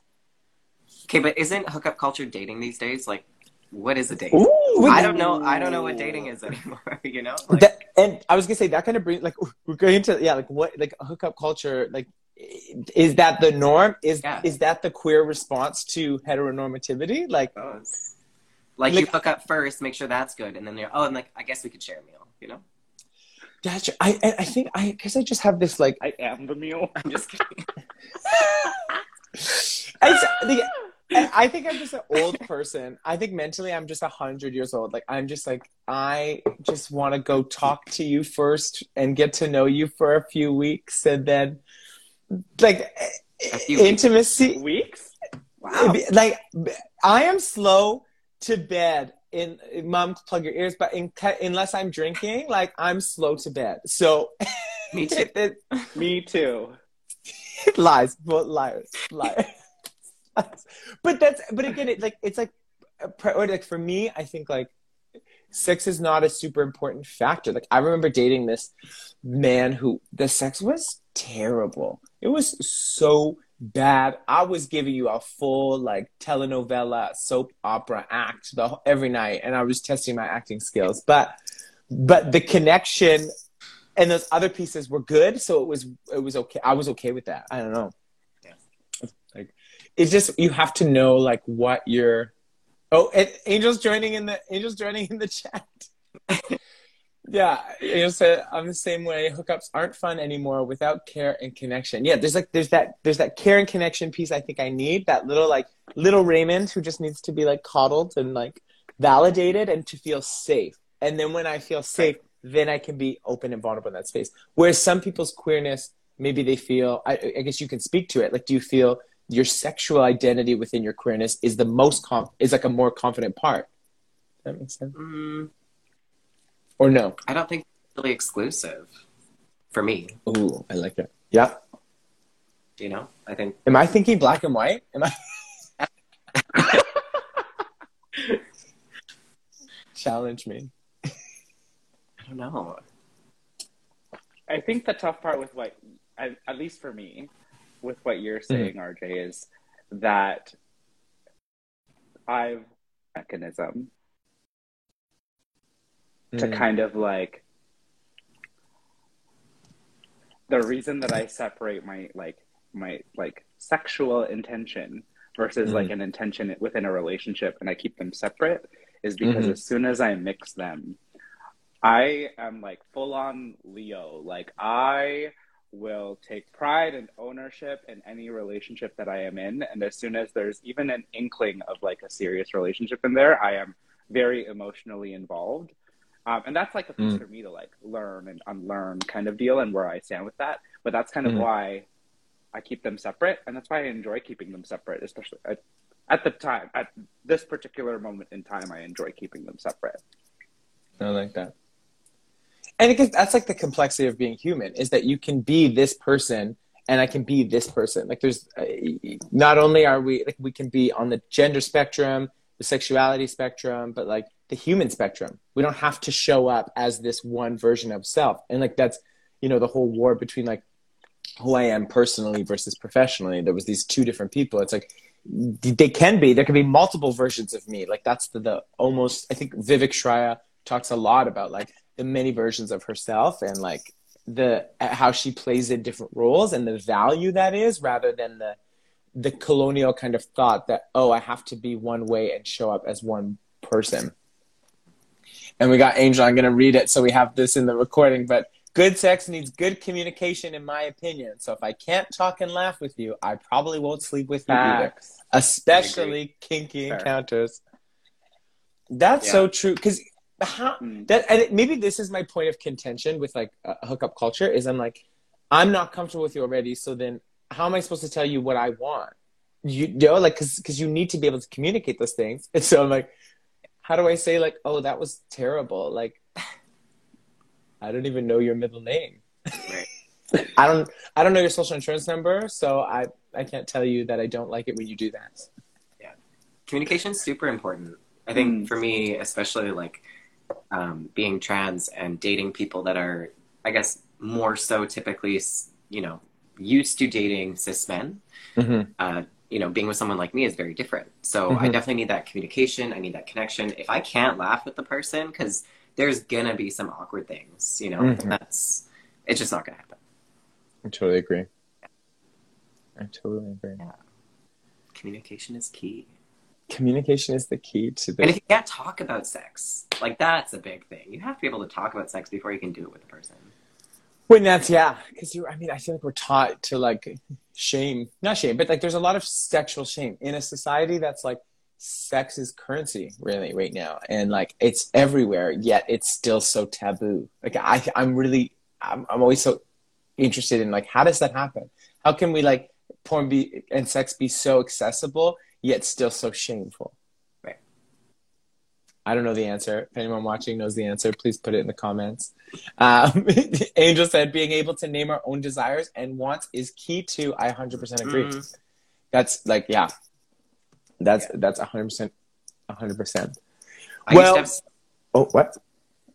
Speaker 5: Okay, but isn't hookup culture dating these days? Like, what is a date?
Speaker 2: Ooh,
Speaker 5: I don't know. I don't know what dating is anymore. [laughs] You know, like,
Speaker 2: that, and I was gonna say that kind of brings like we're going into yeah like what like hookup culture like is that the norm is
Speaker 5: Yeah.
Speaker 2: is that the queer response to heteronormativity like oh,
Speaker 5: goes. Like,
Speaker 2: Like-
Speaker 5: you hook up first, make sure that's good, and then you're oh, and like I guess we could share a meal. You know,
Speaker 2: gotcha I I I think I guess I just have this like
Speaker 4: I am the meal.
Speaker 5: I'm just kidding. [laughs]
Speaker 2: I, just- the- I I think I'm just an old person. I think mentally I'm just a hundred years old. Like I'm just like I just want to go talk to you first and get to know you for a few weeks, and then like
Speaker 5: A few weeks.
Speaker 2: intimacy.
Speaker 4: Weeks?
Speaker 5: Wow.
Speaker 2: Like I am slow to bed. In mom, plug your ears. But in, unless I'm drinking, like I'm slow to bed. So
Speaker 5: Me too.
Speaker 2: it, [laughs] it,
Speaker 4: Me too.
Speaker 2: lies, but liars, liars. [laughs] but that's but again, it like it's like uh, priority. Like for me, I think like sex is not a super important factor. Like I remember dating this man who the sex was terrible. It was so bad. I was giving you a full like telenovela soap opera act the every night, and I was testing my acting skills. But but the connection and those other pieces were good, so it was it was okay. I was okay with that. I don't know. It's just you have to know like what you're. Oh, and Angel's joining in the Angel's joining in the chat. [laughs] yeah, Angel said I'm the same way. Hookups aren't fun anymore without care and connection. Yeah, there's like there's that there's that care and connection piece. I think I need that little like little Raymond who just needs to be like coddled and like validated and to feel safe. And then when I feel safe, then I can be open and vulnerable in that space. Whereas some people's queerness, maybe they feel. I, I guess you can speak to it. Like, do you feel your sexual identity within your queerness is the most com- is like a more confident part? That makes sense.
Speaker 5: Mm,
Speaker 2: Or no?
Speaker 5: I don't think it's really exclusive for me.
Speaker 2: Ooh, I like it. Yeah.
Speaker 5: You know, I think
Speaker 2: Am I thinking black and white? Am I? [laughs] Challenge me.
Speaker 5: I don't know.
Speaker 4: I think the tough part with what, at, at least for me, with what you're saying, RJ, is that I've mechanism to
Speaker 2: Mm.
Speaker 4: kind of like the reason that I separate my like my like sexual intention versus
Speaker 2: Mhm.
Speaker 4: like an intention within a relationship and I keep them separate is because
Speaker 2: Mhm.
Speaker 4: as soon as I mix them, I am like full on Leo. Like I will take pride and ownership in any relationship that I am in. And as soon as there's even an inkling of like a serious relationship in there, I am very emotionally involved. Um, and that's like a piece
Speaker 2: Mm.
Speaker 4: for me to like learn and unlearn kind of deal and where I stand with that. But that's kind of
Speaker 2: Mhm.
Speaker 4: why I keep them separate. And that's why I enjoy keeping them separate, especially at, at the time, at this particular moment in time, I enjoy keeping them separate.
Speaker 2: I like that. And that's like the complexity of being human is that you can be this person and I can be this person. Like there's uh, not only are we like we can be on the gender spectrum, the sexuality spectrum, but like the human spectrum. We don't have to show up as this one version of self. And like that's you know the whole war between like who I am personally versus professionally. There was these two different people. It's like they can be there can be multiple versions of me. Like that's the, the almost I think Vivek Shraya talks a lot about like the many versions of herself and like the uh, how she plays in different roles and the value that is rather than the the colonial kind of thought that oh I have to be one way and show up as one person. And we got Angel. I'm going to read it so we have this in the recording. But good sex needs good communication, in my opinion. So if I can't talk and laugh with you, I probably won't sleep with you either. Especially kinky
Speaker 4: Fair.
Speaker 2: encounters. That's
Speaker 4: Yeah.
Speaker 2: so true. Because how
Speaker 4: Mm.
Speaker 2: that and it, maybe this is my point of contention with like uh, hookup culture is I'm like I'm not comfortable with you already. So then how am I supposed to tell you what I want? You, you know, like because because you need to be able to communicate those things. [laughs] And so I'm like, how do I say like, oh, that was terrible? Like, [sighs] I don't even know your middle name.
Speaker 5: Right. [laughs]
Speaker 2: I don't I don't know your social insurance number, so I I can't tell you that I don't like it when you do that. Yeah.
Speaker 5: Communication is super important. I think
Speaker 4: Mm.
Speaker 5: for me, especially like um, being trans and dating people that are, I guess, more so typically, you know, used to dating cis men.
Speaker 2: Mm-hmm.
Speaker 5: Uh, you know, being with someone like me is very different. So I
Speaker 2: Mhm.
Speaker 5: definitely need that communication. I need that connection. If I can't laugh with the person, because there's gonna be some awkward things, you know,
Speaker 2: Mhm.
Speaker 5: that's it's just not gonna happen.
Speaker 2: I totally agree. I totally agree.
Speaker 5: Communication is key.
Speaker 2: Communication is the key to
Speaker 5: And if you can't talk about sex, like that's a big thing. You have to be able to talk about sex before you can do it with a person.
Speaker 2: when that's yeah, because you I mean I feel like we're taught to like shame, not shame, but like there's a lot of sexual shame in a society that's like sex is currency really right now, and like it's everywhere, yet it's still so taboo. Like I I'm really I'm I'm always so interested in like how does that happen? How can we like porn be and sex be so accessible yet still so shameful?
Speaker 5: Right.
Speaker 2: I don't know the answer. If anyone watching knows the answer, please put it in the comments. Um, [laughs] Angel said, being able to name our own desires and wants is key to. I 100% agree.
Speaker 5: Mm.
Speaker 2: That's like, yeah, that's that's 100%. 100%.
Speaker 5: I
Speaker 2: Well-
Speaker 5: used to have,
Speaker 2: Oh, what?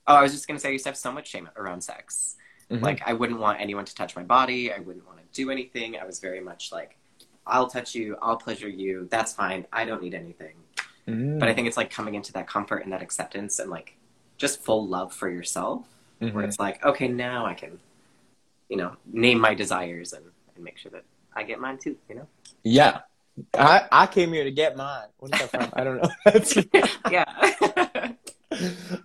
Speaker 5: oh, I was just gonna say I used to have so much shame around sex.
Speaker 2: Mhm.
Speaker 5: Like I wouldn't want anyone to touch my body. I wouldn't want to do anything. I was very much like, I'll touch you, I'll pleasure you. That's fine. I don't need anything.
Speaker 2: Mm.
Speaker 5: But I think it's like coming into that comfort and that acceptance and like just full love for yourself, where
Speaker 2: Mhm.
Speaker 5: it's like, okay, now I can, you know, name my desires and, and make sure that I get mine too. You know?
Speaker 2: Yeah. I, I came here to get mine. What is that from? I don't know. [laughs] [laughs]
Speaker 5: Yeah. [laughs]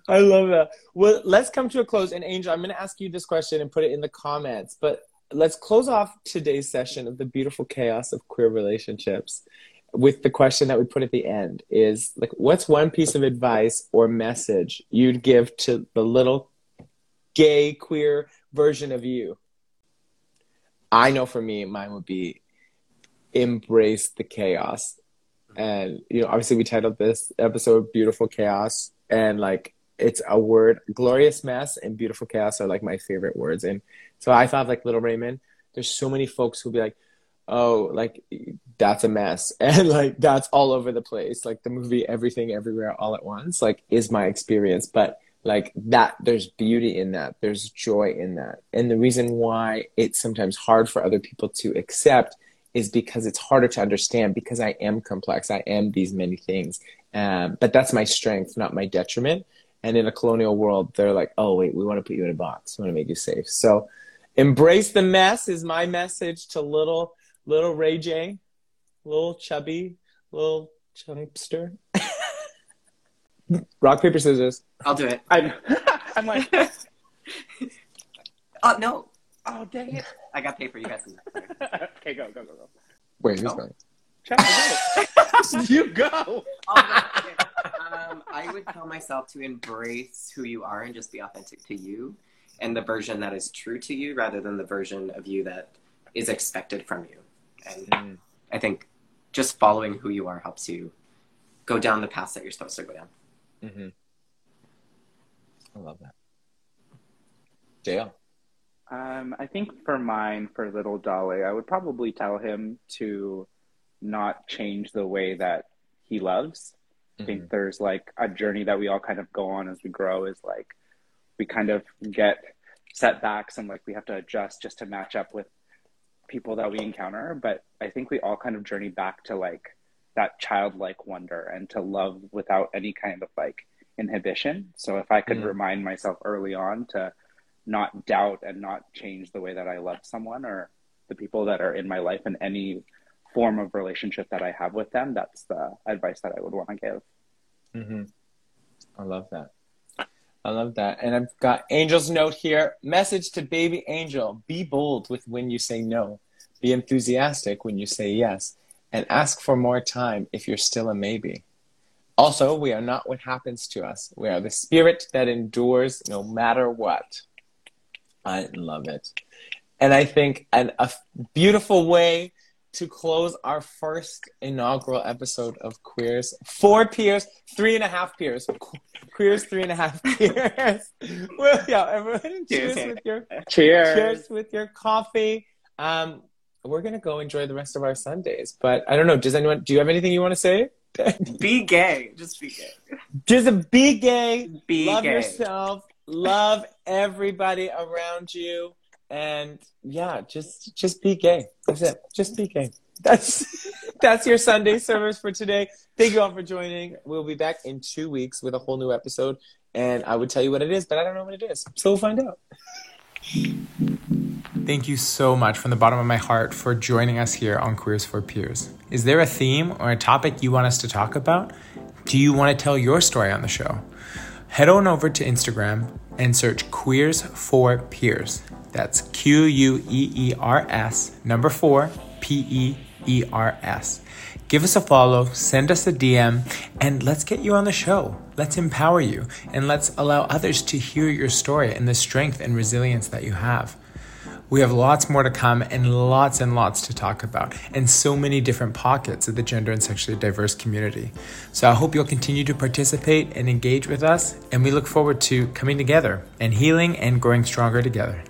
Speaker 2: I love that. Well, let's come to a close. And Angel, I'm going to ask you this question and put it in the comments. But let's close off today's session of the beautiful chaos of queer relationships with the question that we put at the end is like, what's one piece of advice or message you'd give to the little gay queer version of you? I know for me, mine would be embrace the chaos. And, you know, obviously we titled this episode Beautiful Chaos. And like, it's a word, glorious mess and beautiful chaos are like my favorite words. And so I thought, like, Little Raymond, there's so many folks who'll be like, oh, like, that's a mess. [laughs] And like, that's all over the place. Like, the movie Everything Everywhere All at Once, like, is my experience. But like, that, there's beauty in that, there's joy in that. And the reason why it's sometimes hard for other people to accept is because it's harder to understand because I am complex. I am these many things. Um, but that's my strength, not my detriment. And in a colonial world, they're like, oh, wait, we want to put you in a box. We want to make you safe. So embrace the mess is my message to little, little Ray J, little chubby, little chunkster. [laughs] Rock, paper, scissors.
Speaker 5: I'll do it.
Speaker 4: I'm, [laughs] I'm like, [laughs]
Speaker 5: Oh no,
Speaker 4: oh dang it.
Speaker 5: I got paper. You guys can.
Speaker 4: okay, go, go, go, go.
Speaker 2: Wait, who's
Speaker 5: Oh.
Speaker 2: going?
Speaker 4: Check go. you go.
Speaker 5: Um, I would tell myself to embrace who you are and just be authentic to you and the version that is true to you rather than the version of you that is expected from you. And
Speaker 2: Mm.
Speaker 5: I think just following who you are helps you go down the path that you're supposed to go down.
Speaker 2: Mm-hmm. I love that. Dale.
Speaker 4: Um, I think for mine, for little Dolly, I would probably tell him to not change the way that he loves. I think there's like a journey that we all kind of go on as we grow is like we kind of get setbacks and like we have to adjust just to match up with people that we encounter. But I think we all kind of journey back to like that childlike wonder and to love without any kind of like inhibition. So if I could
Speaker 2: Mhm.
Speaker 4: remind myself early on to not doubt and not change the way that I love someone or the people that are in my life in any form of relationship that I have with them, that's the advice that I would want to give.
Speaker 2: Mm-hmm. I love that. I love that. And I've got Angel's note here. Message to baby Angel be bold with when you say no, be enthusiastic when you say yes, and ask for more time if you're still a maybe. Also, we are not what happens to us. We are the spirit that endures no matter what. I love it. And I think an, a beautiful way to close our first inaugural episode of Queers. Four peers, three and a half peers. Queers, three and a half peers. [laughs] well, yeah, everyone, cheers with your
Speaker 4: Cheers.
Speaker 2: cheers with your coffee. Um, we're gonna go enjoy the rest of our Sundays. But I don't know. Does anyone? Do you have anything you want to say? [laughs]
Speaker 5: Be gay. Just be gay.
Speaker 2: Just be gay.
Speaker 5: Be gay.
Speaker 2: love
Speaker 5: gay.
Speaker 2: yourself. Love everybody around you. And yeah, just just be gay. That's it. Just be gay. That's [laughs] that's your Sunday service for today. Thank you all for joining. We'll be back in two weeks with a whole new episode. And I would tell you what it is, but I don't know what it is. So we'll find out.
Speaker 1: Thank you so much from the bottom of my heart for joining us here on Queers for Peers. Is there a theme or a topic you want us to talk about? Do you want to tell your story on the show? Head on over to Instagram and search Queers for Peers. That's Q U E E R S, number four, P E E R S. Give us a follow, send us a DM, and let's get you on the show. Let's empower you, and let's allow others to hear your story and the strength and resilience that you have. We have lots more to come and lots and lots to talk about, and so many different pockets of the gender and sexually diverse community. So I hope you'll continue to participate and engage with us, and we look forward to coming together and healing and growing stronger together.